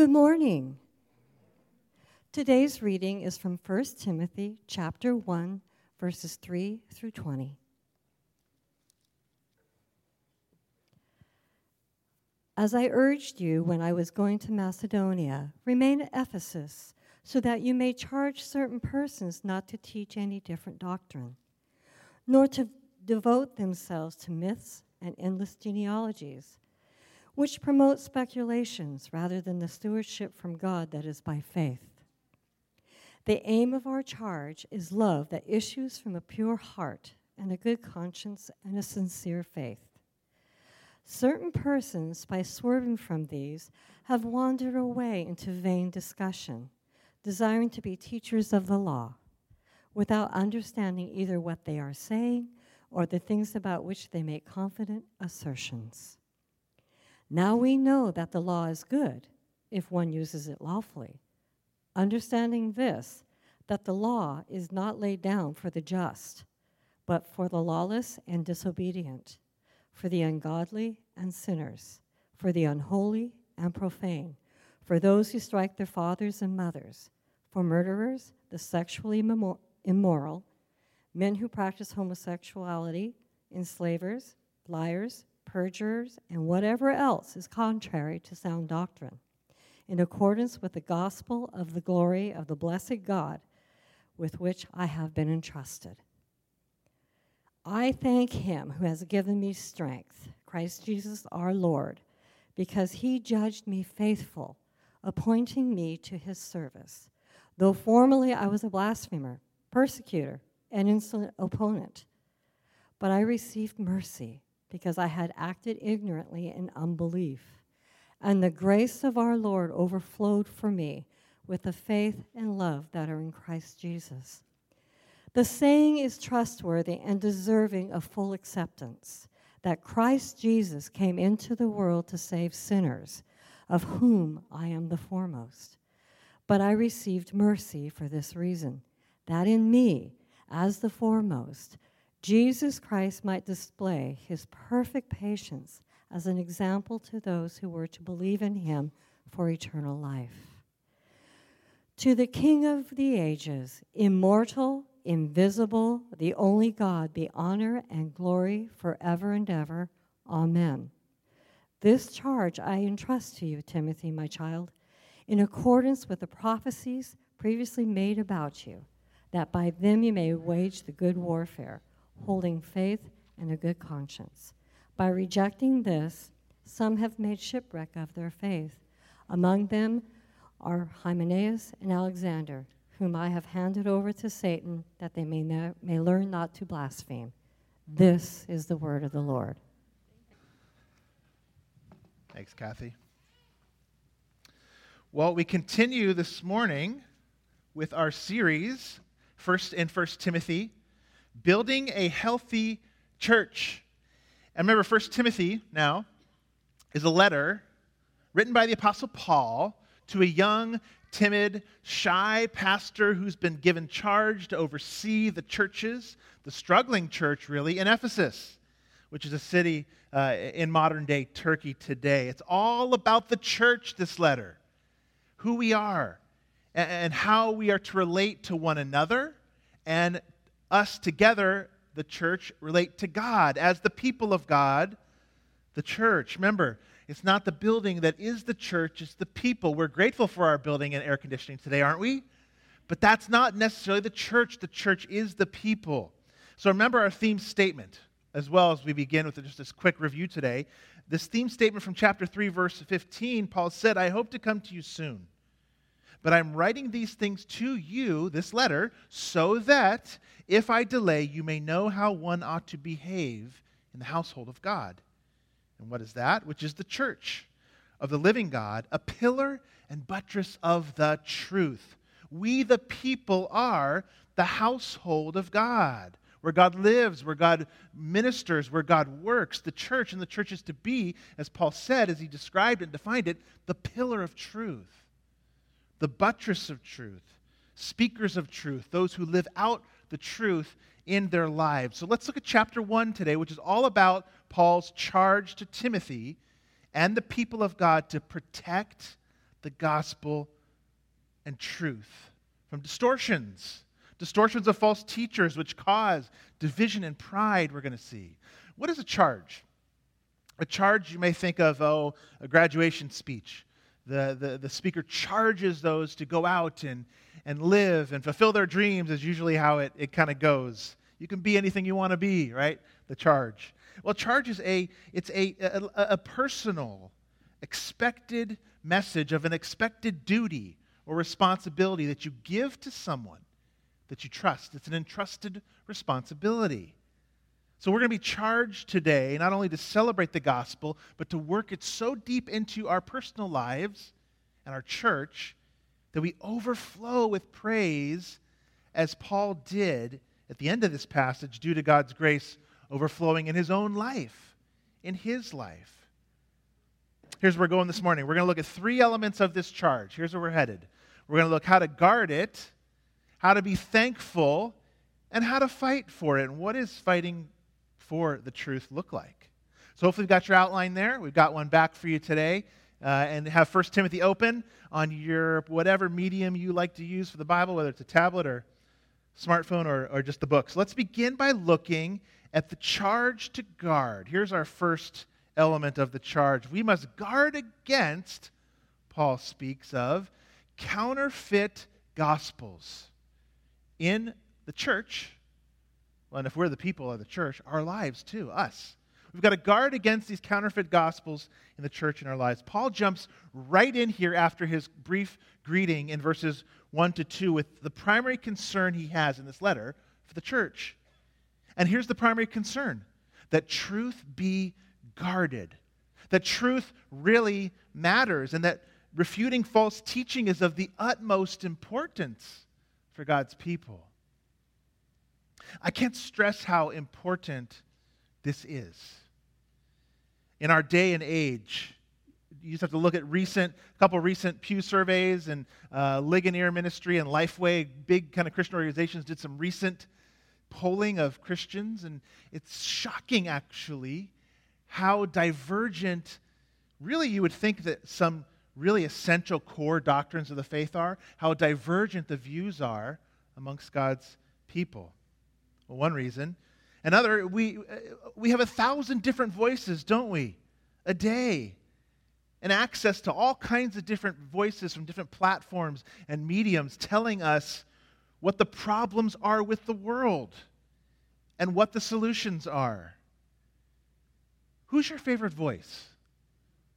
Good morning. Today's reading is from 1 Timothy chapter 1 verses 3 through 20. As I urged you when I was going to Macedonia, remain at Ephesus, so that you may charge certain persons not to teach any different doctrine, nor to devote themselves to myths and endless genealogies, which promote speculations rather than the stewardship from God that is by faith. The aim of our charge is love that issues from a pure heart and a good conscience and a sincere faith. Certain persons, by swerving from these, have wandered away into vain discussion, desiring to be teachers of the law, without understanding either what they are saying or the things about which they make confident assertions. Now we know that the law is good if one uses it lawfully, understanding this, that the law is not laid down for the just, but for the lawless and disobedient for the ungodly and sinners, for the unholy and profane, for those who strike their fathers and mothers, for murderers, the sexually immoral, men who practice homosexuality, enslavers, liars, perjurers, and whatever else is contrary to sound doctrine, in accordance with the gospel of the glory of the blessed God with which I have been entrusted. I thank him who has given me strength, Christ Jesus our Lord, because he judged me faithful, appointing me to his service. Though formerly I was a blasphemer, persecutor, and insolent opponent, but I received mercy because I had acted ignorantly in unbelief. And the grace of our Lord overflowed for me with the faith and love that are in Christ Jesus. The saying is trustworthy and deserving of full acceptance that Christ Jesus came into the world to save sinners, of whom I am the foremost. But I received mercy for this reason, that in me, as the foremost, Jesus Christ might display his perfect patience as an example to those who were to believe in him for eternal life. To the King of the ages, immortal, invisible, the only God, be honor and glory forever and ever. Amen. This charge I entrust to you, Timothy, my child, in accordance with the prophecies previously made about you, that by them you may wage the good warfare, holding faith and a good conscience. By rejecting this, some have made shipwreck of their faith. Among them are Hymenaeus and Alexander whom I have handed over to Satan, that they may, may learn not to blaspheme. This is the word of the Lord. Thanks, Kathy. Well, we continue this morning with our series, first in First Timothy, building a healthy church. And remember, First Timothy now is a letter written by the Apostle Paul to a young timid, shy pastor who's been given charge to oversee the churches, the struggling church, really, in Ephesus, which is a city uh, in modern day Turkey today. It's all about the church, this letter, who we are, and, and how we are to relate to one another, and us together, the church, relate to God as the people of God, the church. Remember, it's not the building that is the church, it's the people. We're grateful for our building and air conditioning today, aren't we? But that's not necessarily the church. The church is the people. So remember our theme statement as well as we begin with just this quick review today. This theme statement from chapter 3, verse 15, Paul said, I hope to come to you soon. But I'm writing these things to you, this letter, so that if I delay, you may know how one ought to behave in the household of God and what is that? Which is the church of the living God, a pillar and buttress of the truth. We, the people, are the household of God, where God lives, where God ministers, where God works. The church, and the church is to be, as Paul said, as he described and defined it, the pillar of truth, the buttress of truth, speakers of truth, those who live out the truth in their lives. So let's look at chapter 1 today, which is all about Paul's charge to Timothy and the people of God to protect the gospel and truth from distortions, distortions of false teachers, which cause division and pride, we're going to see. What is a charge? A charge you may think of, oh, a graduation speech. The, the, the speaker charges those to go out and, and live and fulfill their dreams, is usually how it, it kind of goes. You can be anything you want to be, right? The charge. Well, charge is a, it's a, a, a personal, expected message of an expected duty or responsibility that you give to someone that you trust. It's an entrusted responsibility. So we're going to be charged today not only to celebrate the gospel, but to work it so deep into our personal lives and our church that we overflow with praise as Paul did at the end of this passage due to God's grace overflowing in his own life, in his life. Here's where we're going this morning. We're going to look at three elements of this charge. Here's where we're headed. We're going to look how to guard it, how to be thankful, and how to fight for it. And what is fighting for the truth look like? So hopefully you've got your outline there. We've got one back for you today. Uh, and have 1 Timothy open on your whatever medium you like to use for the Bible, whether it's a tablet or smartphone or, or just the book. So let's begin by looking at the charge to guard. Here's our first element of the charge. We must guard against, Paul speaks of, counterfeit gospels in the church. And if we're the people of the church, our lives too, us. We've got to guard against these counterfeit gospels in the church in our lives. Paul jumps right in here after his brief greeting in verses 1 to 2 with the primary concern he has in this letter for the church. And here's the primary concern that truth be guarded, that truth really matters, and that refuting false teaching is of the utmost importance for God's people. I can't stress how important this is. In our day and age, you just have to look at recent, a couple recent Pew surveys and uh, Ligonier Ministry and Lifeway, big kind of Christian organizations, did some recent polling of Christians, and it's shocking actually how divergent, really, you would think that some really essential core doctrines of the faith are, how divergent the views are amongst God's people. Well, one reason. Another, we, uh, we have a thousand different voices, don't we? A day. And access to all kinds of different voices from different platforms and mediums telling us what the problems are with the world and what the solutions are. Who's your favorite voice?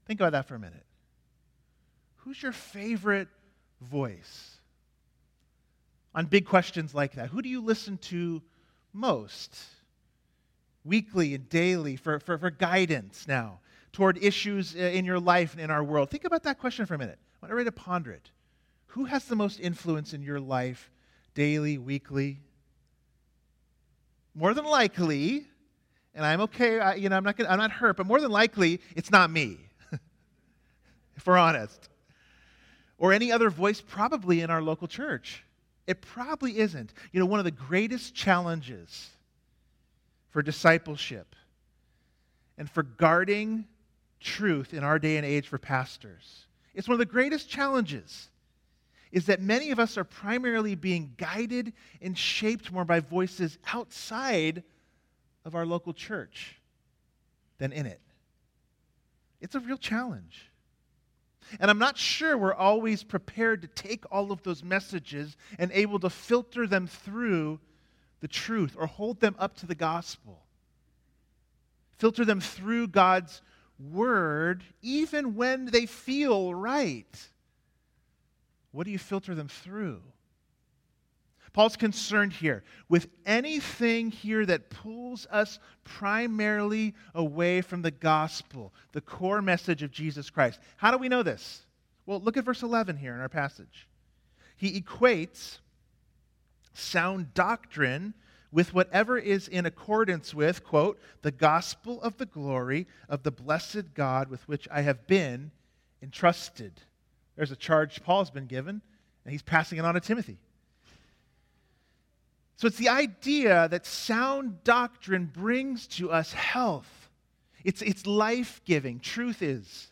Think about that for a minute. Who's your favorite voice? On big questions like that, who do you listen to most? Weekly and daily for, for, for guidance now toward issues uh, in your life and in our world. Think about that question for a minute. I want everybody to ponder it. Who has the most influence in your life daily, weekly? More than likely, and I'm okay, I, you know, I'm not, gonna, I'm not hurt, but more than likely, it's not me, if we're honest. Or any other voice, probably in our local church. It probably isn't. You know, one of the greatest challenges for discipleship and for guarding truth in our day and age for pastors. It's one of the greatest challenges is that many of us are primarily being guided and shaped more by voices outside of our local church than in it. It's a real challenge. And I'm not sure we're always prepared to take all of those messages and able to filter them through the truth or hold them up to the gospel. Filter them through God's word, even when they feel right. What do you filter them through? Paul's concerned here with anything here that pulls us primarily away from the gospel, the core message of Jesus Christ. How do we know this? Well, look at verse 11 here in our passage. He equates sound doctrine with whatever is in accordance with, quote, the gospel of the glory of the blessed God with which I have been entrusted. There's a charge Paul's been given, and he's passing it on to Timothy. So it's the idea that sound doctrine brings to us health. It's, it's life giving. Truth is.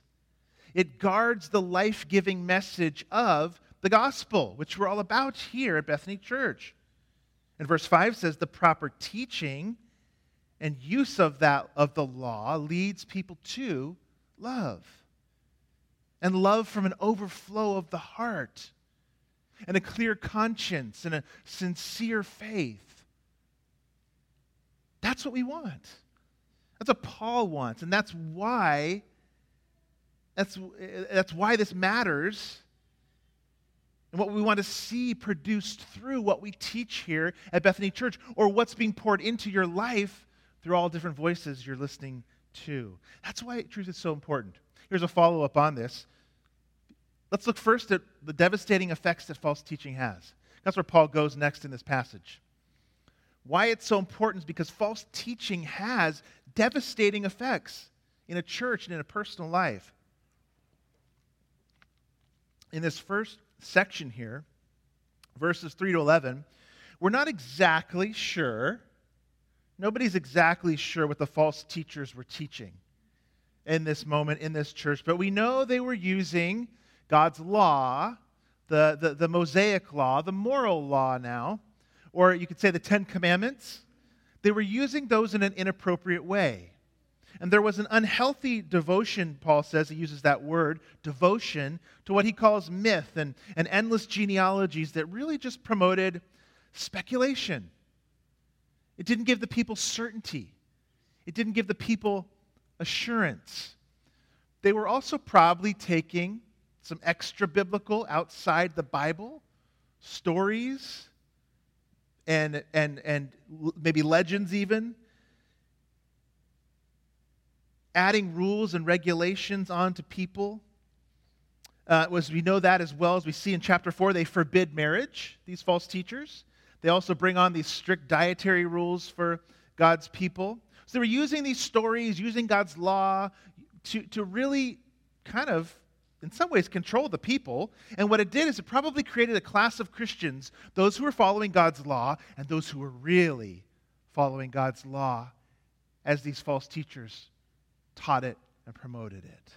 It guards the life giving message of the gospel, which we're all about here at Bethany Church. And verse 5 says the proper teaching and use of that of the law leads people to love. And love from an overflow of the heart and a clear conscience and a sincere faith. That's what we want. That's what Paul wants, and that's why that's, that's why this matters and what we want to see produced through what we teach here at Bethany Church or what's being poured into your life through all different voices you're listening to. That's why truth is so important. Here's a follow up on this. Let's look first at the devastating effects that false teaching has. That's where Paul goes next in this passage. Why it's so important is because false teaching has devastating effects in a church and in a personal life. In this first section here, verses 3 to 11, we're not exactly sure, nobody's exactly sure what the false teachers were teaching in this moment in this church, but we know they were using God's law, the, the, the Mosaic law, the moral law now, or you could say the Ten Commandments. They were using those in an inappropriate way. And there was an unhealthy devotion, Paul says, he uses that word, devotion, to what he calls myth and, and endless genealogies that really just promoted speculation. It didn't give the people certainty, it didn't give the people assurance. They were also probably taking some extra biblical, outside the Bible, stories and, and, and maybe legends even adding rules and regulations onto people. Uh, as we know that as well as we see in chapter 4, they forbid marriage, these false teachers. They also bring on these strict dietary rules for God's people. So they were using these stories, using God's law to, to really kind of, in some ways, control the people. And what it did is it probably created a class of Christians, those who were following God's law and those who were really following God's law as these false teachers taught it, and promoted it.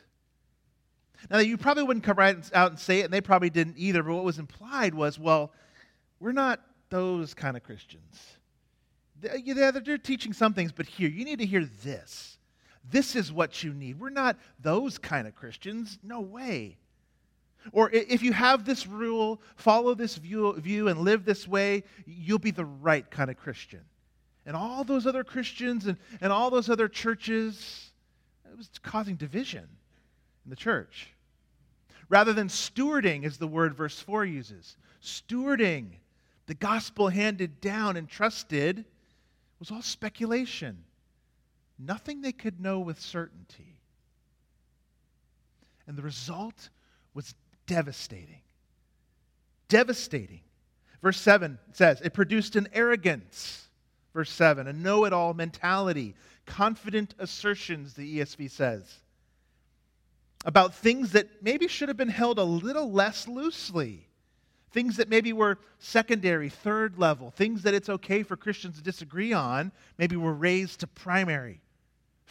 Now, you probably wouldn't come right out and say it, and they probably didn't either, but what was implied was, well, we're not those kind of Christians. Yeah, they're teaching some things, but here, you need to hear this. This is what you need. We're not those kind of Christians. No way. Or if you have this rule, follow this view, view and live this way, you'll be the right kind of Christian. And all those other Christians and, and all those other churches, it was causing division in the church. Rather than stewarding, as the word verse 4 uses, stewarding the gospel handed down and trusted was all speculation. Nothing they could know with certainty. And the result was devastating. Devastating. Verse 7 says, it produced an arrogance. Verse 7, a know it all mentality confident assertions, the ESV says, about things that maybe should have been held a little less loosely. Things that maybe were secondary, third level, things that it's okay for Christians to disagree on, maybe were raised to primary,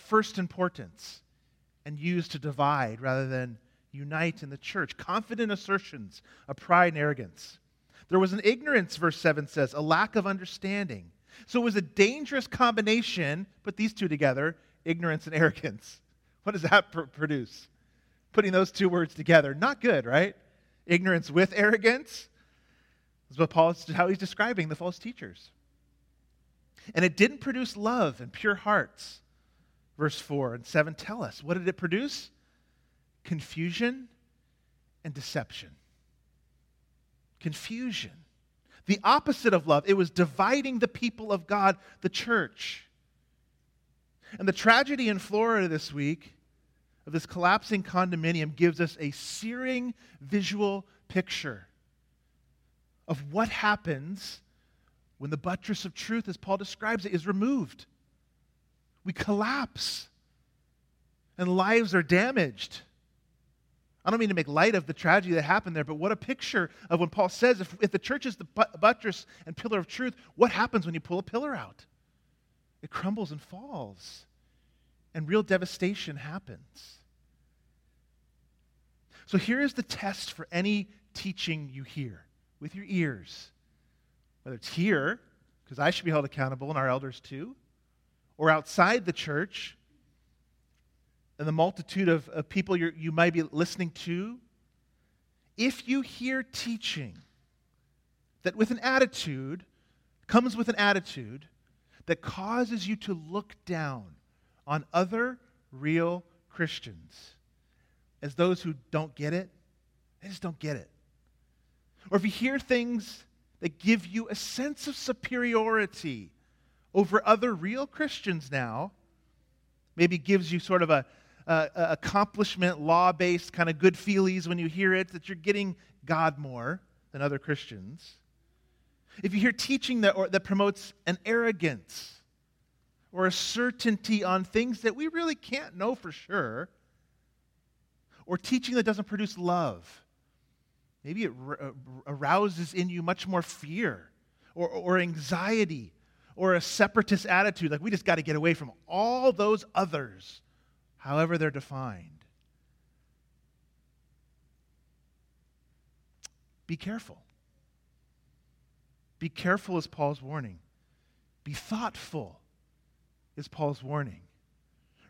first importance, and used to divide rather than unite in the church. Confident assertions of pride and arrogance. There was an ignorance, verse 7 says, a lack of understanding. So it was a dangerous combination, put these two together ignorance and arrogance. What does that pr- produce? Putting those two words together. Not good, right? Ignorance with arrogance. That's what Paul is how he's describing the false teachers. And it didn't produce love and pure hearts. Verse 4 and 7 tell us. What did it produce? Confusion and deception. Confusion the opposite of love. It was dividing the people of God, the church. And the tragedy in Florida this week of this collapsing condominium gives us a searing visual picture of what happens when the buttress of truth, as Paul describes it, is removed. We collapse, and lives are damaged. I don't mean to make light of the tragedy that happened there, but what a picture of when Paul says if, if the church is the buttress and pillar of truth, what happens when you pull a pillar out? It crumbles and falls, and real devastation happens. So here is the test for any teaching you hear with your ears, whether it's here, because I should be held accountable and our elders too, or outside the church, and the multitude of, of people you might be listening to. If you hear teaching that with an attitude, comes with an attitude that causes you to look down on other real Christians as those who don't get it, they just don't get it. Or if you hear things that give you a sense of superiority over other real Christians now, maybe gives you sort of a, a, a accomplishment, law based kind of good feelies when you hear it, that you're getting God more than other Christians. If you hear teaching that, or, that promotes an arrogance or a certainty on things that we really can't know for sure, or teaching that doesn't produce love, maybe it uh, arouses in you much more fear or, or anxiety or a separatist attitude, like we just got to get away from all those others, however they're defined. Be careful. Be careful is Paul's warning. Be thoughtful is Paul's warning.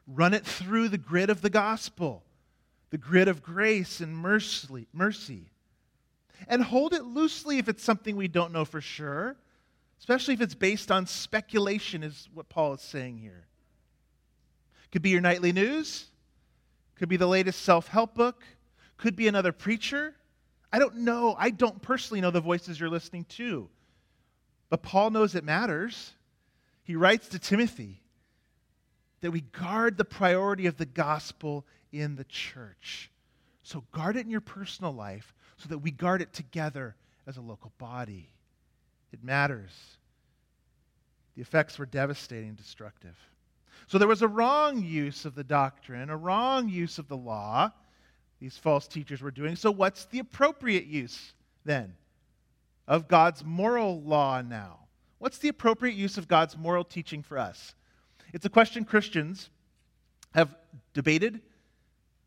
Run it through the grid of the gospel, the grid of grace and mercy. And hold it loosely if it's something we don't know for sure, especially if it's based on speculation, is what Paul is saying here. Could be your nightly news, could be the latest self help book, could be another preacher. I don't know. I don't personally know the voices you're listening to. But Paul knows it matters. He writes to Timothy that we guard the priority of the gospel in the church. So guard it in your personal life so that we guard it together as a local body. It matters. The effects were devastating and destructive. So there was a wrong use of the doctrine, a wrong use of the law these false teachers were doing. So, what's the appropriate use then? of God's moral law now? What's the appropriate use of God's moral teaching for us? It's a question Christians have debated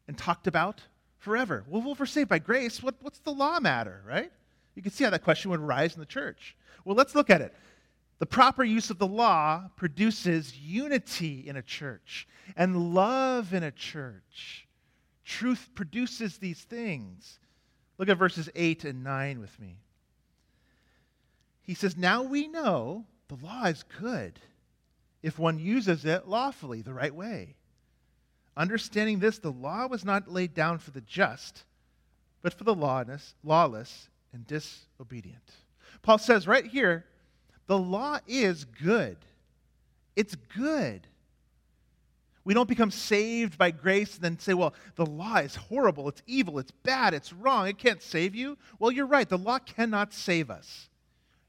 and talked about forever. Well, we're saved by grace, what, what's the law matter, right? You can see how that question would rise in the church. Well, let's look at it. The proper use of the law produces unity in a church and love in a church. Truth produces these things. Look at verses 8 and 9 with me he says, Now we know the law is good if one uses it lawfully, the right way. Understanding this, the law was not laid down for the just, but for the lawless, lawless and disobedient. Paul says right here, the law is good. It's good. We don't become saved by grace and then say, well, the law is horrible, it's evil, it's bad, it's wrong, it can't save you. Well, you're right, the law cannot save us.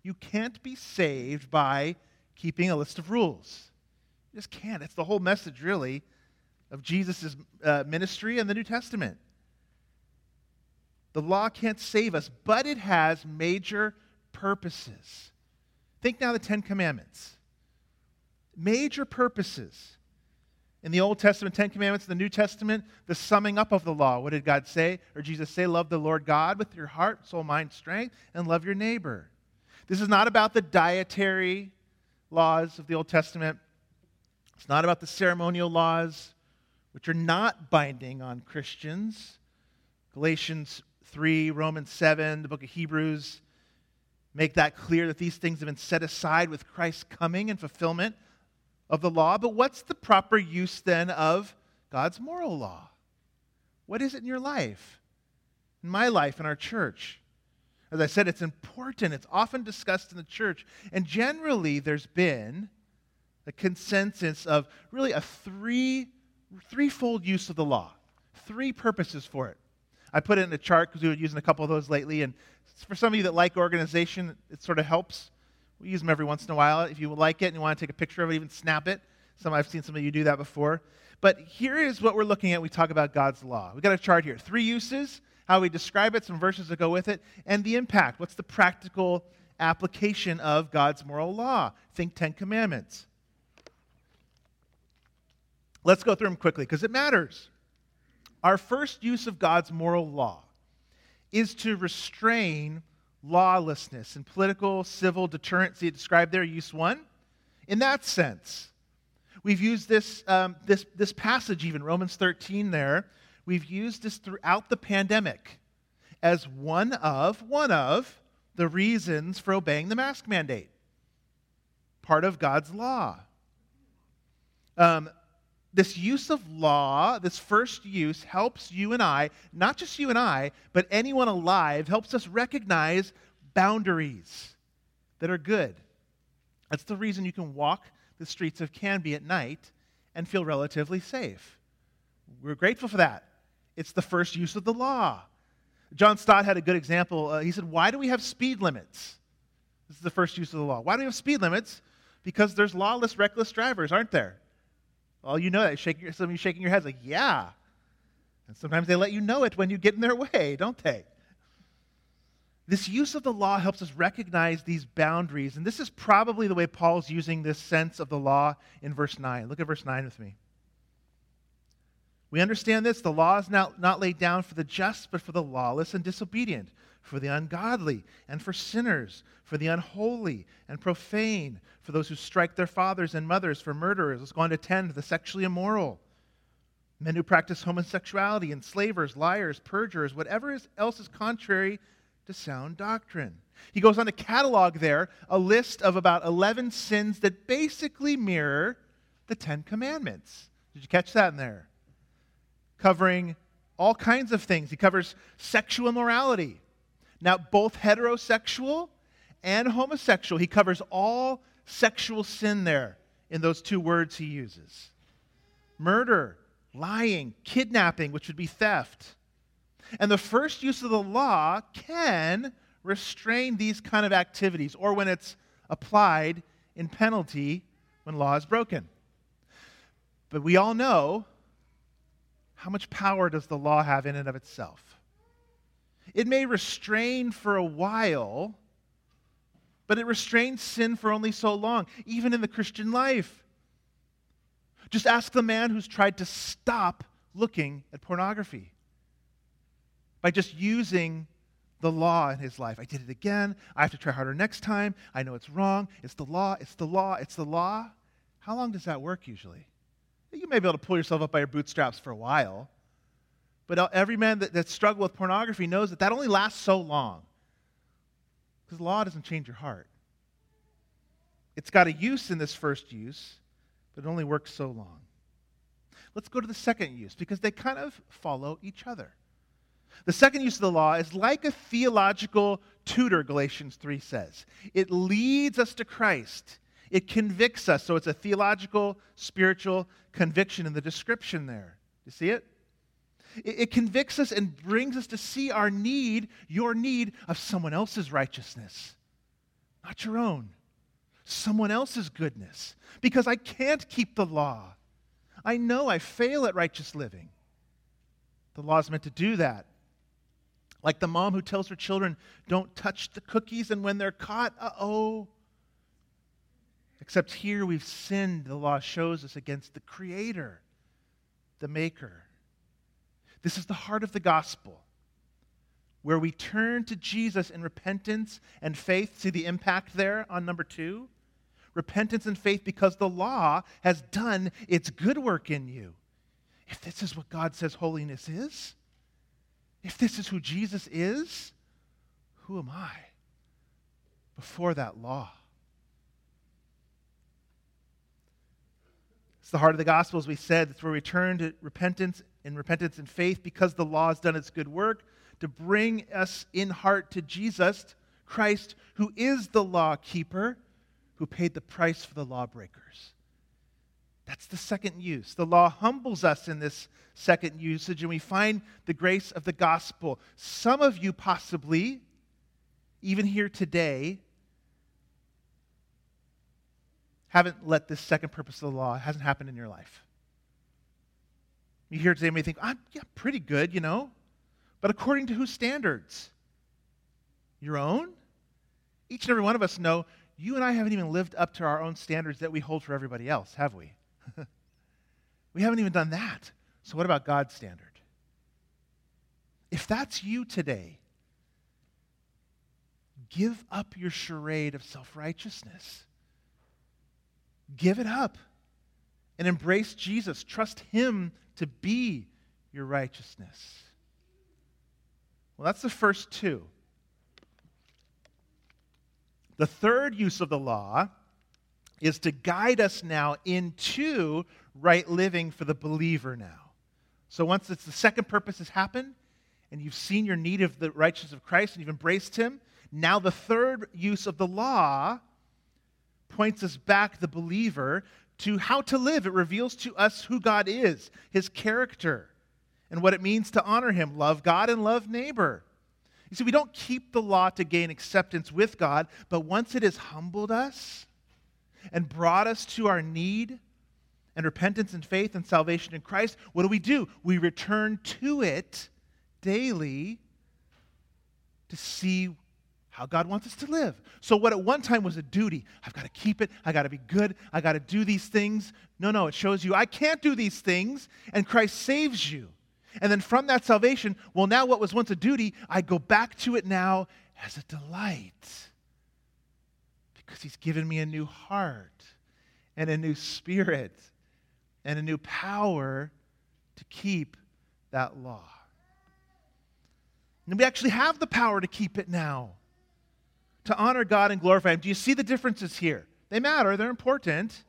You can't be saved by keeping a list of rules. You just can't. It's the whole message, really, of Jesus' uh, ministry and the New Testament. The law can't save us, but it has major purposes. Think now the Ten Commandments. Major purposes. In the Old Testament, Ten Commandments, the New Testament, the summing up of the law. What did God say? Or Jesus say? Love the Lord God with your heart, soul, mind, strength, and love your neighbor. This is not about the dietary laws of the Old Testament. It's not about the ceremonial laws, which are not binding on Christians. Galatians 3, Romans 7, the book of Hebrews make that clear that these things have been set aside with Christ's coming and fulfillment of the law. But what's the proper use then of God's moral law? What is it in your life, in my life, in our church? As I said, it's important. It's often discussed in the church. And generally, there's been a consensus of really a three, threefold use of the law, three purposes for it. I put it in a chart because we were using a couple of those lately. And for some of you that like organization, it sort of helps. We use them every once in a while. If you like it and you want to take a picture of it, even snap it. Some I've seen some of you do that before. But here is what we're looking at. We talk about God's law. We've got a chart here. Three uses how we describe it, some verses that go with it, and the impact. What's the practical application of God's moral law? Think Ten Commandments. Let's go through them quickly because it matters. Our first use of God's moral law is to restrain lawlessness and political, civil deterrence. See it described there, use one. In that sense, we've used this, um, this, this passage, even Romans 13 there, we've used this throughout the pandemic as one of, one of the reasons for obeying the mask mandate. Part of God's law. Um, this use of law, this first use, helps you and I, not just you and I, but anyone alive, helps us recognize boundaries that are good. That's the reason you can walk the streets of Canby at night and feel relatively safe. We're grateful for that. It's the first use of the law. John Stott had a good example. Uh, he said, Why do we have speed limits? This is the first use of the law. Why do we have speed limits? Because there's lawless, reckless drivers, aren't there? Well, you know that. Shake your, some of you shaking your heads like, yeah. And sometimes they let you know it when you get in their way, don't they? This use of the law helps us recognize these boundaries. And this is probably the way Paul's using this sense of the law in verse 9. Look at verse 9 with me. We understand this the law is not, not laid down for the just, but for the lawless and disobedient, for the ungodly, and for sinners, for the unholy and profane, for those who strike their fathers and mothers, for murderers. Let's go on to 10, the sexually immoral, men who practice homosexuality, enslavers, liars, perjurers, whatever else is contrary to sound doctrine. He goes on to catalog there a list of about 11 sins that basically mirror the Ten Commandments. Did you catch that in there? Covering all kinds of things. He covers sexual immorality. Now, both heterosexual and homosexual, he covers all sexual sin there in those two words he uses murder, lying, kidnapping, which would be theft, and the first use of the law can restrain these kind of activities or when it's applied in penalty when law is broken. But we all know how much power does the law have in and of itself? It may restrain for a while, but it restrains sin for only so long, even in the Christian life. Just ask the man who's tried to stop looking at pornography by just using the law in his life. I did it again. I have to try harder next time. I know it's wrong. It's the law. It's the law. It's the law. How long does that work usually? You may be able to pull yourself up by your bootstraps for a while. But every man that, that struggled with pornography knows that that only lasts so long. Because law doesn't change your heart. It's got a use in this first use, but it only works so long. Let's go to the second use because they kind of follow each other. The second use of the law is like a theological tutor, Galatians 3 says. It leads us to Christ, it convicts us. So it's a theological, spiritual conviction in the description there. You see it? It, it convicts us and brings us to see our need, your need of someone else's righteousness, not your own. Someone else's goodness. Because I can't keep the law. I know I fail at righteous living. The law is meant to do that. Like the mom who tells her children, don't touch the cookies, and when they're caught, uh oh. Except here we've sinned, the law shows us, against the Creator, the Maker. This is the heart of the gospel, where we turn to Jesus in repentance and faith. See the impact there on number two? Repentance and faith because the law has done its good work in you. If this is what God says holiness is, if this is who Jesus is, who am I before that law? It's the heart of the gospel, as we said. It's where we turn to repentance and repentance and faith because the law has done its good work to bring us in heart to Jesus Christ, who is the law keeper, who paid the price for the lawbreakers. That's the second use. The law humbles us in this second usage, and we find the grace of the gospel. Some of you, possibly, even here today, haven't let this second purpose of the law, hasn't happened in your life. You hear today, you may think, I'm yeah, pretty good, you know. But according to whose standards? Your own? Each and every one of us know you and I haven't even lived up to our own standards that we hold for everybody else, have we? we haven't even done that. So, what about God's standard? If that's you today, give up your charade of self righteousness. Give it up and embrace Jesus. Trust Him to be your righteousness. Well, that's the first two. The third use of the law is to guide us now into right living for the believer now. So once it's the second purpose has happened, and you've seen your need of the righteousness of Christ and you've embraced him, now the third use of the law points us back, the believer, to how to live. It reveals to us who God is, his character, and what it means to honor him, love God and love neighbor. You see, we don't keep the law to gain acceptance with God, but once it has humbled us and brought us to our need and repentance and faith and salvation in Christ, what do we do? We return to it daily to see how God wants us to live. So, what at one time was a duty, I've got to keep it, I got to be good, I got to do these things. No, no, it shows you I can't do these things, and Christ saves you. And then from that salvation, well, now what was once a duty, I go back to it now as a delight. Because he's given me a new heart and a new spirit and a new power to keep that law. And we actually have the power to keep it now, to honor God and glorify Him. Do you see the differences here? They matter, they're important.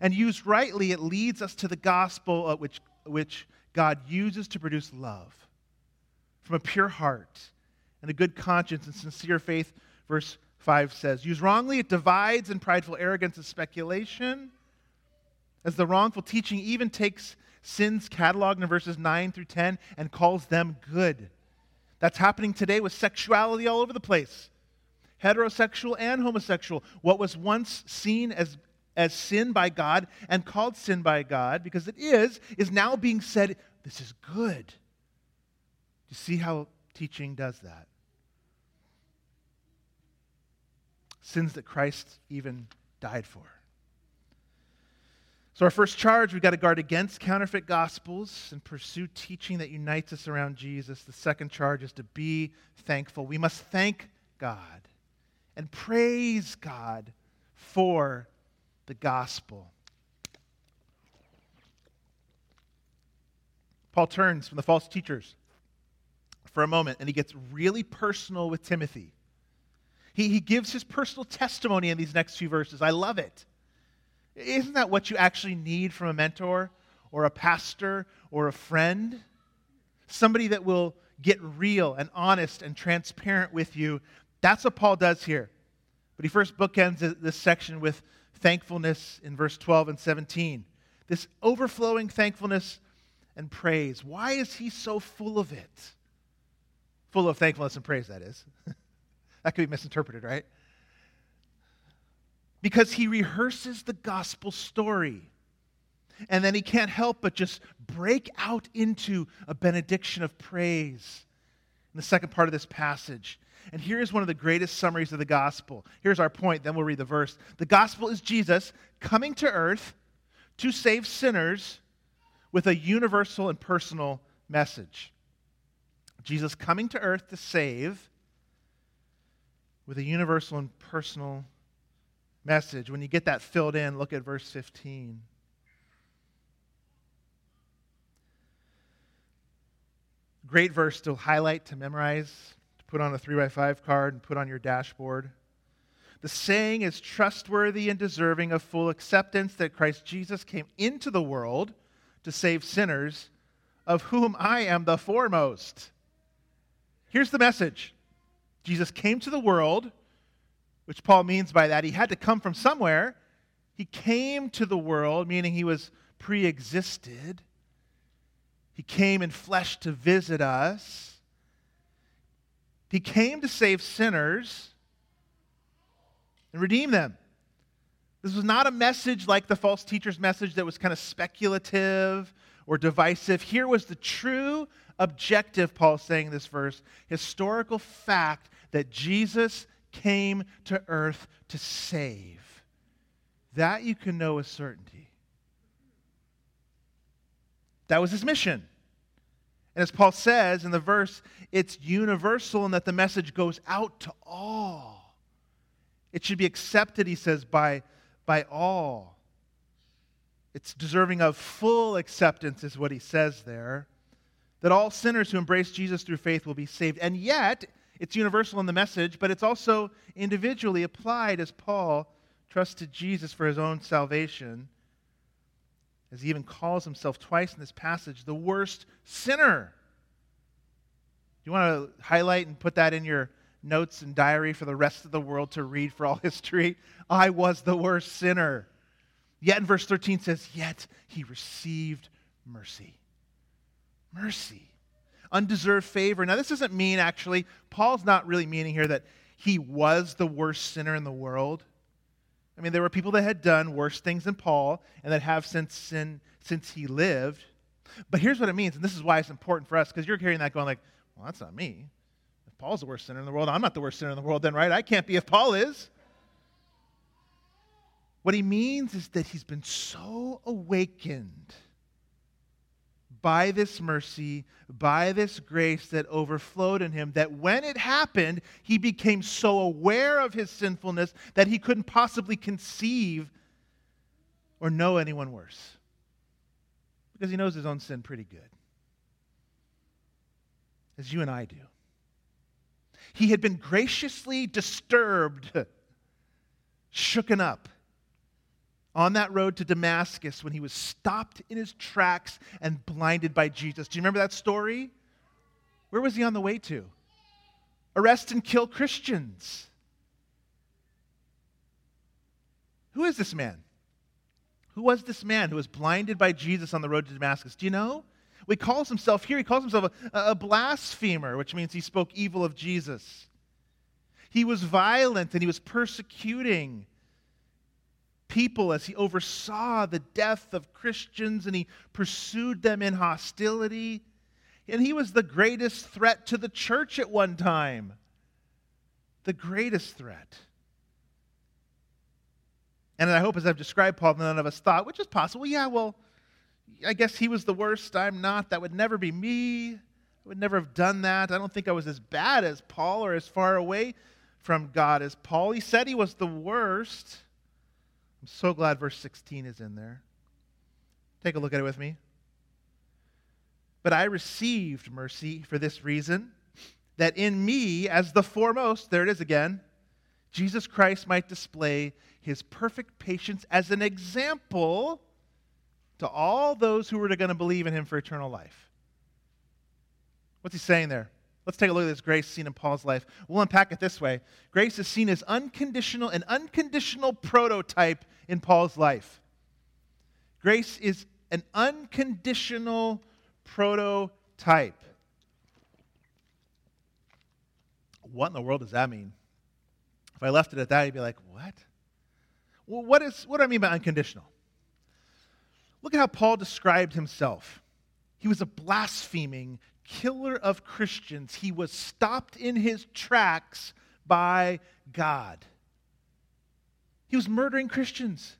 And used rightly, it leads us to the gospel, uh, which, which God uses to produce love from a pure heart and a good conscience and sincere faith. Verse 5 says, Used wrongly, it divides, and prideful arrogance and speculation. As the wrongful teaching even takes sins cataloged in verses 9 through 10 and calls them good. That's happening today with sexuality all over the place heterosexual and homosexual. What was once seen as as sin by God and called sin by God, because it is, is now being said, this is good. You see how teaching does that? Sins that Christ even died for. So, our first charge, we've got to guard against counterfeit gospels and pursue teaching that unites us around Jesus. The second charge is to be thankful. We must thank God and praise God for the gospel. Paul turns from the false teachers for a moment and he gets really personal with Timothy. He, he gives his personal testimony in these next few verses. I love it. Isn't that what you actually need from a mentor or a pastor or a friend? Somebody that will get real and honest and transparent with you. That's what Paul does here. But he first bookends this section with thankfulness in verse 12 and 17. This overflowing thankfulness and praise. Why is he so full of it? Full of thankfulness and praise, that is. that could be misinterpreted, right? Because he rehearses the gospel story. And then he can't help but just break out into a benediction of praise in the second part of this passage. And here's one of the greatest summaries of the gospel. Here's our point, then we'll read the verse. The gospel is Jesus coming to earth to save sinners with a universal and personal message. Jesus coming to earth to save with a universal and personal message. When you get that filled in, look at verse 15. Great verse to highlight, to memorize put on a 3x5 card and put on your dashboard. The saying is trustworthy and deserving of full acceptance that Christ Jesus came into the world to save sinners, of whom I am the foremost. Here's the message Jesus came to the world, which Paul means by that he had to come from somewhere. He came to the world, meaning he was pre existed. He came in flesh to visit us. He came to save sinners and redeem them. This was not a message like the false teacher's message that was kind of speculative or divisive. Here was the true objective, Paul is saying in this verse, historical fact that Jesus came to earth to save. That you can know with certainty. That was his mission. And as Paul says in the verse, it's universal in that the message goes out to all. It should be accepted, he says, by, by all. It's deserving of full acceptance, is what he says there. That all sinners who embrace Jesus through faith will be saved. And yet, it's universal in the message, but it's also individually applied as Paul trusted Jesus for his own salvation. As he even calls himself twice in this passage, the worst sinner. Do you want to highlight and put that in your notes and diary for the rest of the world to read for all history? I was the worst sinner. Yet in verse 13 says, Yet he received mercy. Mercy. Undeserved favor. Now, this doesn't mean actually, Paul's not really meaning here that he was the worst sinner in the world. I mean, there were people that had done worse things than Paul and that have since sin, since he lived. But here's what it means, and this is why it's important for us, because you're hearing that going like, well, that's not me. If Paul's the worst sinner in the world, I'm not the worst sinner in the world, then, right? I can't be if Paul is. What he means is that he's been so awakened by this mercy, by this grace that overflowed in him, that when it happened, he became so aware of his sinfulness that he couldn't possibly conceive or know anyone worse. Because he knows his own sin pretty good, as you and I do. He had been graciously disturbed, shooken up on that road to Damascus when he was stopped in his tracks and blinded by Jesus. Do you remember that story? Where was he on the way to? Arrest and kill Christians. Who is this man? Who was this man who was blinded by Jesus on the road to Damascus? Do you know? He calls himself here, he calls himself a, a blasphemer, which means he spoke evil of Jesus. He was violent and he was persecuting people as he oversaw the death of Christians and he pursued them in hostility. And he was the greatest threat to the church at one time. The greatest threat. And I hope, as I've described Paul, none of us thought, which is possible, yeah, well, I guess he was the worst. I'm not. That would never be me. I would never have done that. I don't think I was as bad as Paul or as far away from God as Paul. He said he was the worst. I'm so glad verse 16 is in there. Take a look at it with me. But I received mercy for this reason, that in me, as the foremost, there it is again, Jesus Christ might display his perfect patience as an example to all those who were going to believe in him for eternal life. What's he saying there? Let's take a look at this grace seen in Paul's life. We'll unpack it this way Grace is seen as unconditional, an unconditional prototype in Paul's life. Grace is an unconditional prototype. What in the world does that mean? If I left it at that, you'd be like, what? Well, what, is, what do I mean by unconditional? Look at how Paul described himself. He was a blaspheming, killer of Christians. He was stopped in his tracks by God. He was murdering Christians.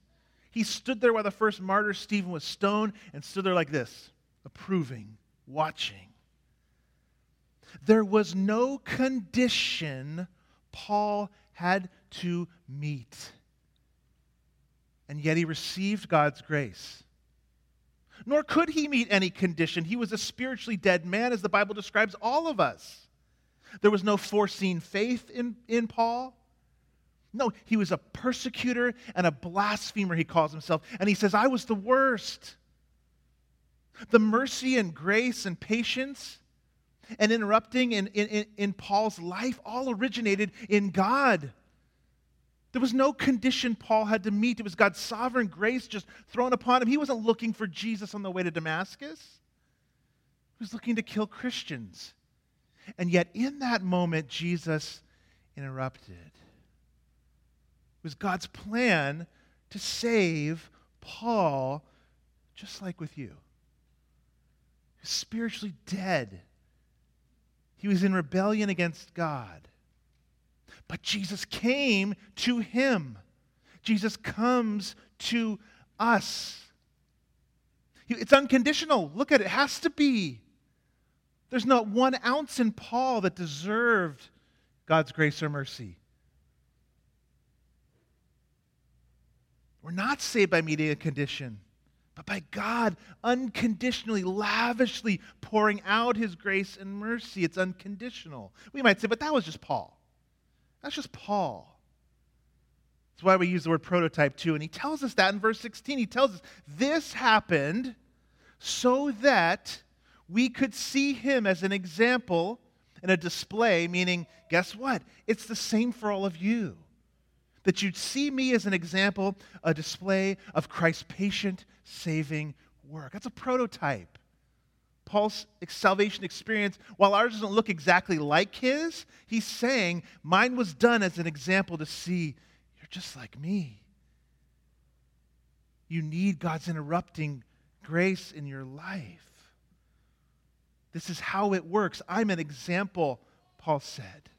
He stood there while the first martyr, Stephen, was stoned and stood there like this, approving, watching. There was no condition Paul had to meet. And yet he received God's grace nor could he meet any condition. He was a spiritually dead man, as the Bible describes all of us. There was no foreseen faith in, in Paul. No, he was a persecutor and a blasphemer, he calls himself. And he says, I was the worst. The mercy and grace and patience and interrupting in, in, in Paul's life all originated in God. There was no condition Paul had to meet. It was God's sovereign grace just thrown upon him. He wasn't looking for Jesus on the way to Damascus, he was looking to kill Christians. And yet, in that moment, Jesus interrupted. It was God's plan to save Paul, just like with you. He was spiritually dead. He was in rebellion against God. But Jesus came to him. Jesus comes to us. It's unconditional. Look at it, it has to be. There's not one ounce in Paul that deserved God's grace or mercy. We're not saved by meeting a condition, but by God unconditionally, lavishly pouring out his grace and mercy. It's unconditional. We might say, but that was just Paul. That's just Paul. That's why we use the word prototype too. And he tells us that in verse 16. He tells us this happened so that we could see him as an example and a display, meaning, guess what? It's the same for all of you. That you'd see me as an example, a display of Christ's patient, saving work. That's a prototype. Paul's salvation experience, while ours doesn't look exactly like his, he's saying, Mine was done as an example to see you're just like me. You need God's interrupting grace in your life. This is how it works. I'm an example, Paul said.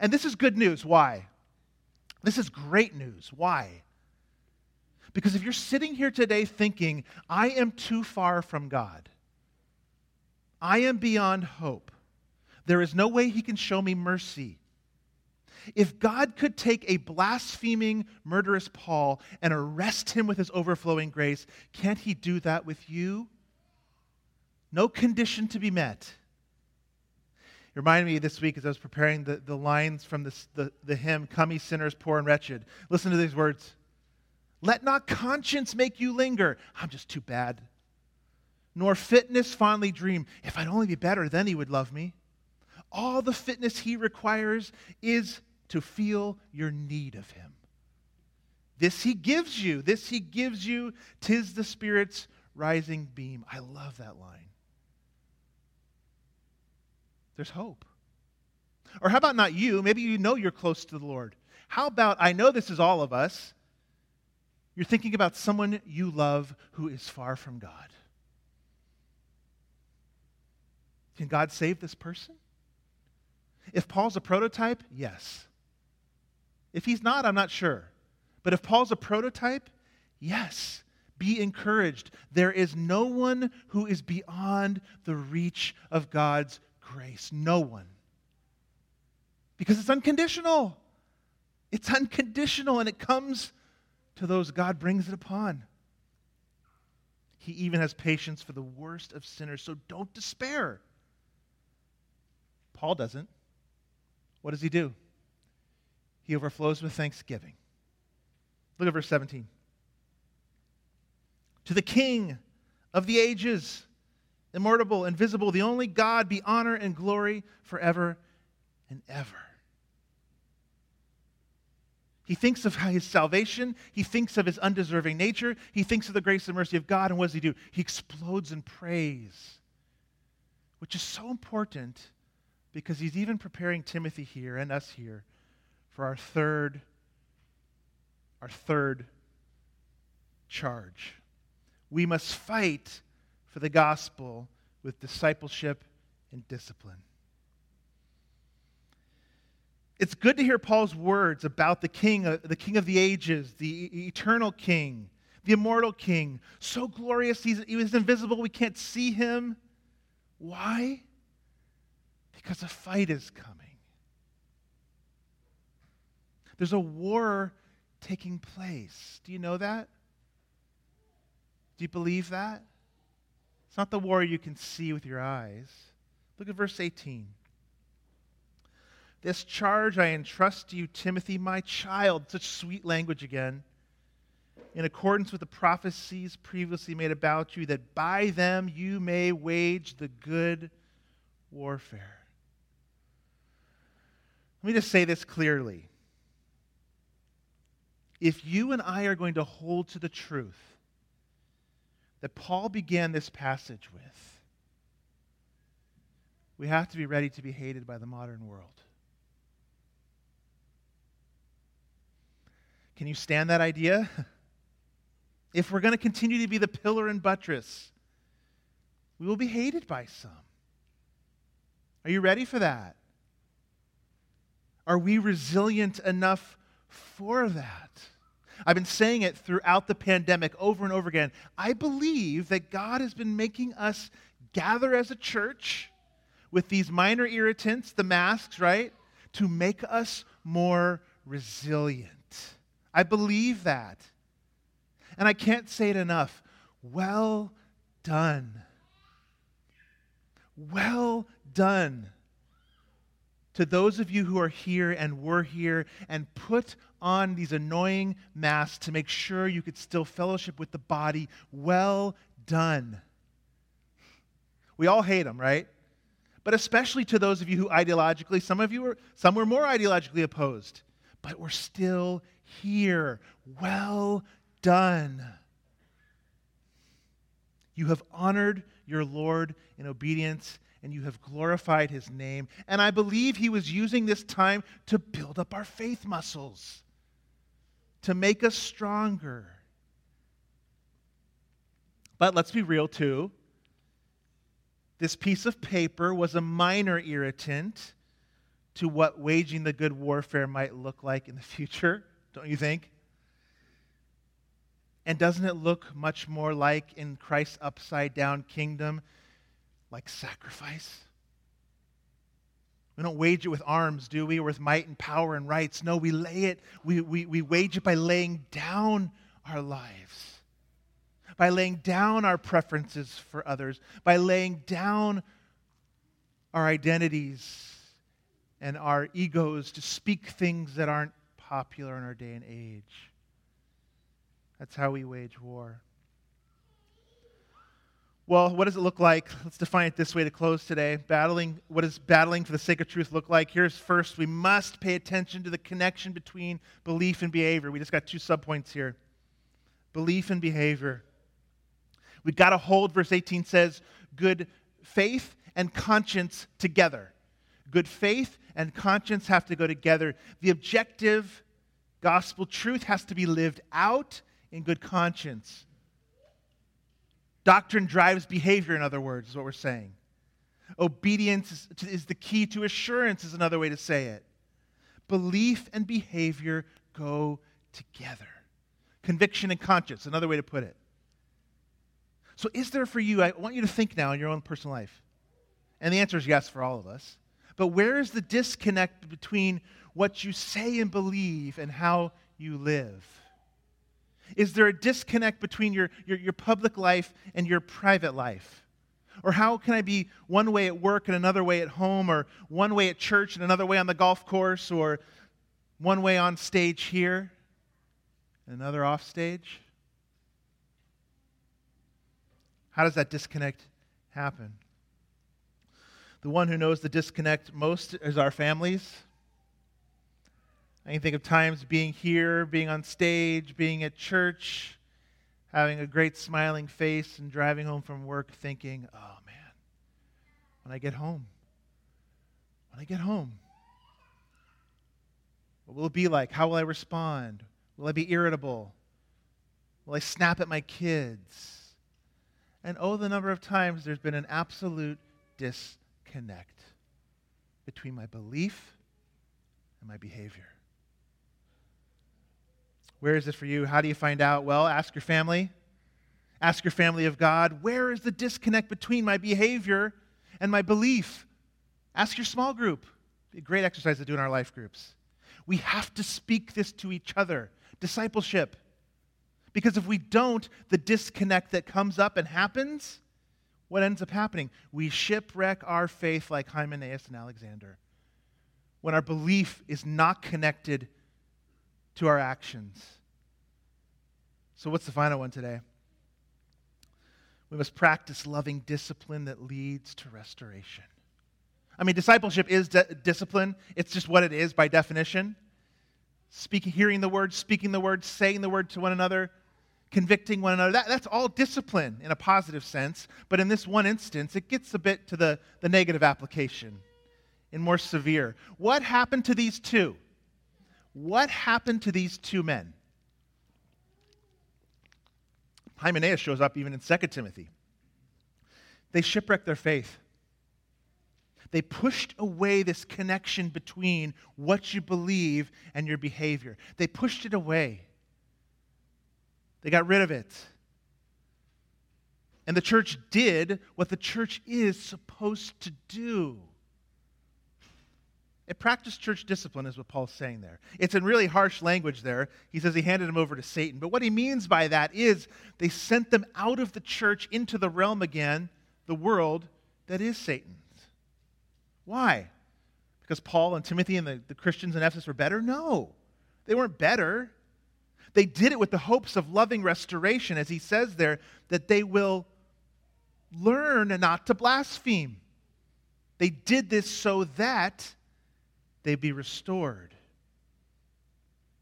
And this is good news. Why? This is great news. Why? Because if you're sitting here today thinking, I am too far from God, I am beyond hope, there is no way He can show me mercy. If God could take a blaspheming, murderous Paul and arrest him with his overflowing grace, can't He do that with you? No condition to be met. It reminded me this week as I was preparing the, the lines from this, the, the hymn, Come, ye sinners, poor and wretched. Listen to these words Let not conscience make you linger. I'm just too bad. Nor fitness fondly dream. If I'd only be better, then he would love me. All the fitness he requires is to feel your need of him. This he gives you. This he gives you. Tis the Spirit's rising beam. I love that line there's hope. Or how about not you? Maybe you know you're close to the Lord. How about, I know this is all of us, you're thinking about someone you love who is far from God. Can God save this person? If Paul's a prototype, yes. If he's not, I'm not sure. But if Paul's a prototype, yes. Be encouraged. There is no one who is beyond the reach of God's grace? No one. Because it's unconditional. It's unconditional and it comes to those God brings it upon. He even has patience for the worst of sinners, so don't despair. Paul doesn't. What does he do? He overflows with thanksgiving. Look at verse 17. To the King of the ages immortal, invisible, the only God, be honor and glory forever and ever. He thinks of his salvation. He thinks of his undeserving nature. He thinks of the grace and mercy of God. And what does he do? He explodes in praise, which is so important because he's even preparing Timothy here and us here for our third, our third charge. We must fight for the gospel with discipleship and discipline. It's good to hear Paul's words about the king, uh, the king of the ages, the eternal king, the immortal king. So glorious, he was invisible, we can't see him. Why? Because a fight is coming. There's a war taking place. Do you know that? Do you believe that? It's not the war you can see with your eyes. Look at verse 18. This charge I entrust to you, Timothy, my child. Such sweet language again. In accordance with the prophecies previously made about you, that by them you may wage the good warfare. Let me just say this clearly. If you and I are going to hold to the truth, that Paul began this passage with, we have to be ready to be hated by the modern world. Can you stand that idea? If we're going to continue to be the pillar and buttress, we will be hated by some. Are you ready for that? Are we resilient enough for that? I've been saying it throughout the pandemic over and over again. I believe that God has been making us gather as a church with these minor irritants, the masks, right, to make us more resilient. I believe that. And I can't say it enough. Well done. Well done to those of you who are here and were here and put on these annoying masks to make sure you could still fellowship with the body. Well done. We all hate them, right? But especially to those of you who ideologically, some of you were, some were more ideologically opposed, but we're still here. Well done. You have honored your Lord in obedience and you have glorified his name. And I believe he was using this time to build up our faith muscles, to make us stronger. But let's be real too. This piece of paper was a minor irritant to what waging the good warfare might look like in the future, don't you think? And doesn't it look much more like in Christ's upside down kingdom, like sacrifice? We don't wage it with arms, do we? Or with might and power and rights. No, we lay it, we, we, we wage it by laying down our lives, by laying down our preferences for others, by laying down our identities and our egos to speak things that aren't popular in our day and age. That's how we wage war. Well, what does it look like? Let's define it this way to close today. Battling, what does battling for the sake of truth look like? Here's first, we must pay attention to the connection between belief and behavior. We just got two subpoints here belief and behavior. We've got to hold, verse 18 says, good faith and conscience together. Good faith and conscience have to go together. The objective gospel truth has to be lived out in good conscience. Doctrine drives behavior, in other words, is what we're saying. Obedience is the key to assurance, is another way to say it. Belief and behavior go together. Conviction and conscience, another way to put it. So, is there for you, I want you to think now in your own personal life. And the answer is yes for all of us. But where is the disconnect between what you say and believe and how you live? Is there a disconnect between your, your, your public life and your private life? Or how can I be one way at work and another way at home, or one way at church and another way on the golf course, or one way on stage here and another off stage? How does that disconnect happen? The one who knows the disconnect most is our families. I can think of times being here, being on stage, being at church, having a great smiling face, and driving home from work thinking, oh man, when I get home, when I get home, what will it be like? How will I respond? Will I be irritable? Will I snap at my kids? And oh, the number of times there's been an absolute disconnect between my belief and my behavior. Where is it for you? How do you find out? Well, ask your family. Ask your family of God, where is the disconnect between my behavior and my belief? Ask your small group. A great exercise to do in our life groups. We have to speak this to each other. Discipleship. Because if we don't, the disconnect that comes up and happens, what ends up happening? We shipwreck our faith like Hymenaeus and Alexander. When our belief is not connected to our actions. So, what's the final one today? We must practice loving discipline that leads to restoration. I mean, discipleship is discipline, it's just what it is by definition. Speaking, hearing the word, speaking the word, saying the word to one another, convicting one another. That, that's all discipline in a positive sense. But in this one instance, it gets a bit to the, the negative application and more severe. What happened to these two? What happened to these two men? Hymenaeus shows up even in 2 Timothy. They shipwrecked their faith. They pushed away this connection between what you believe and your behavior. They pushed it away. They got rid of it. And the church did what the church is supposed to do. It practiced church discipline, is what Paul's saying there. It's in really harsh language there. He says he handed them over to Satan. But what he means by that is they sent them out of the church into the realm again, the world that is Satan's. Why? Because Paul and Timothy and the, the Christians in Ephesus were better? No. They weren't better. They did it with the hopes of loving restoration, as he says there, that they will learn not to blaspheme. They did this so that they be restored.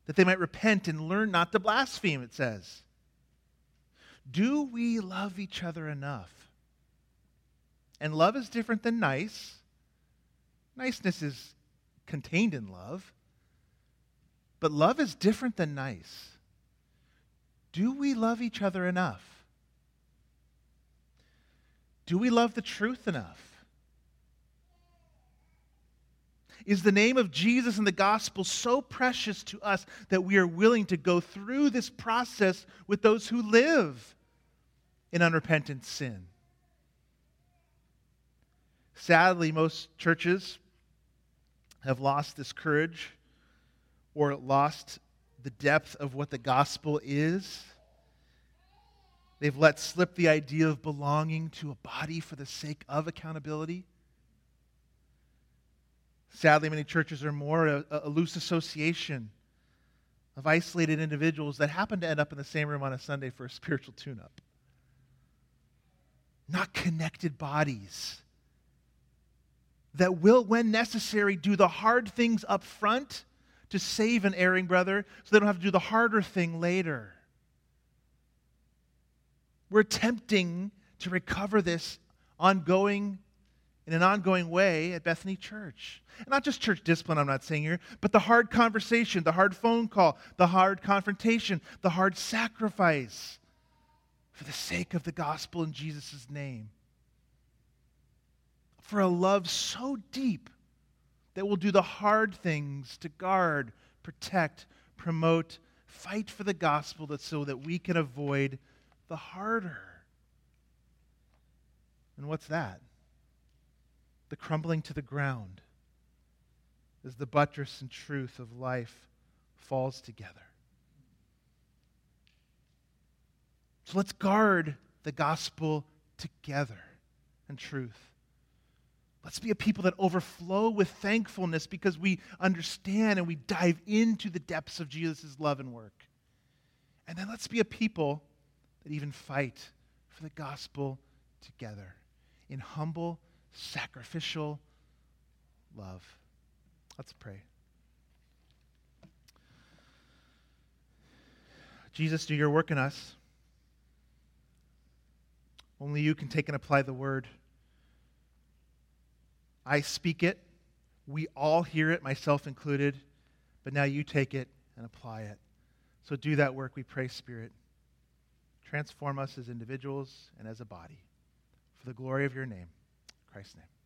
That they might repent and learn not to blaspheme, it says. Do we love each other enough? And love is different than nice. Niceness is contained in love. But love is different than nice. Do we love each other enough? Do we love the truth enough? Is the name of Jesus and the gospel so precious to us that we are willing to go through this process with those who live in unrepentant sin? Sadly, most churches have lost this courage or lost the depth of what the gospel is. They've let slip the idea of belonging to a body for the sake of accountability. Sadly, many churches are more a, a loose association of isolated individuals that happen to end up in the same room on a Sunday for a spiritual tune up. Not connected bodies that will, when necessary, do the hard things up front to save an erring brother so they don't have to do the harder thing later. We're attempting to recover this ongoing in an ongoing way at Bethany Church. And not just church discipline, I'm not saying here, but the hard conversation, the hard phone call, the hard confrontation, the hard sacrifice for the sake of the gospel in Jesus' name. For a love so deep that will do the hard things to guard, protect, promote, fight for the gospel that so that we can avoid the harder. And what's that? The crumbling to the ground as the buttress and truth of life falls together. So let's guard the gospel together and truth. Let's be a people that overflow with thankfulness because we understand and we dive into the depths of Jesus' love and work. And then let's be a people that even fight for the gospel together in humble sacrificial love. Let's pray. Jesus, do your work in us. Only you can take and apply the word. I speak it. We all hear it, myself included. But now you take it and apply it. So do that work, we pray, Spirit. Transform us as individuals and as a body for the glory of your name. Christ's name.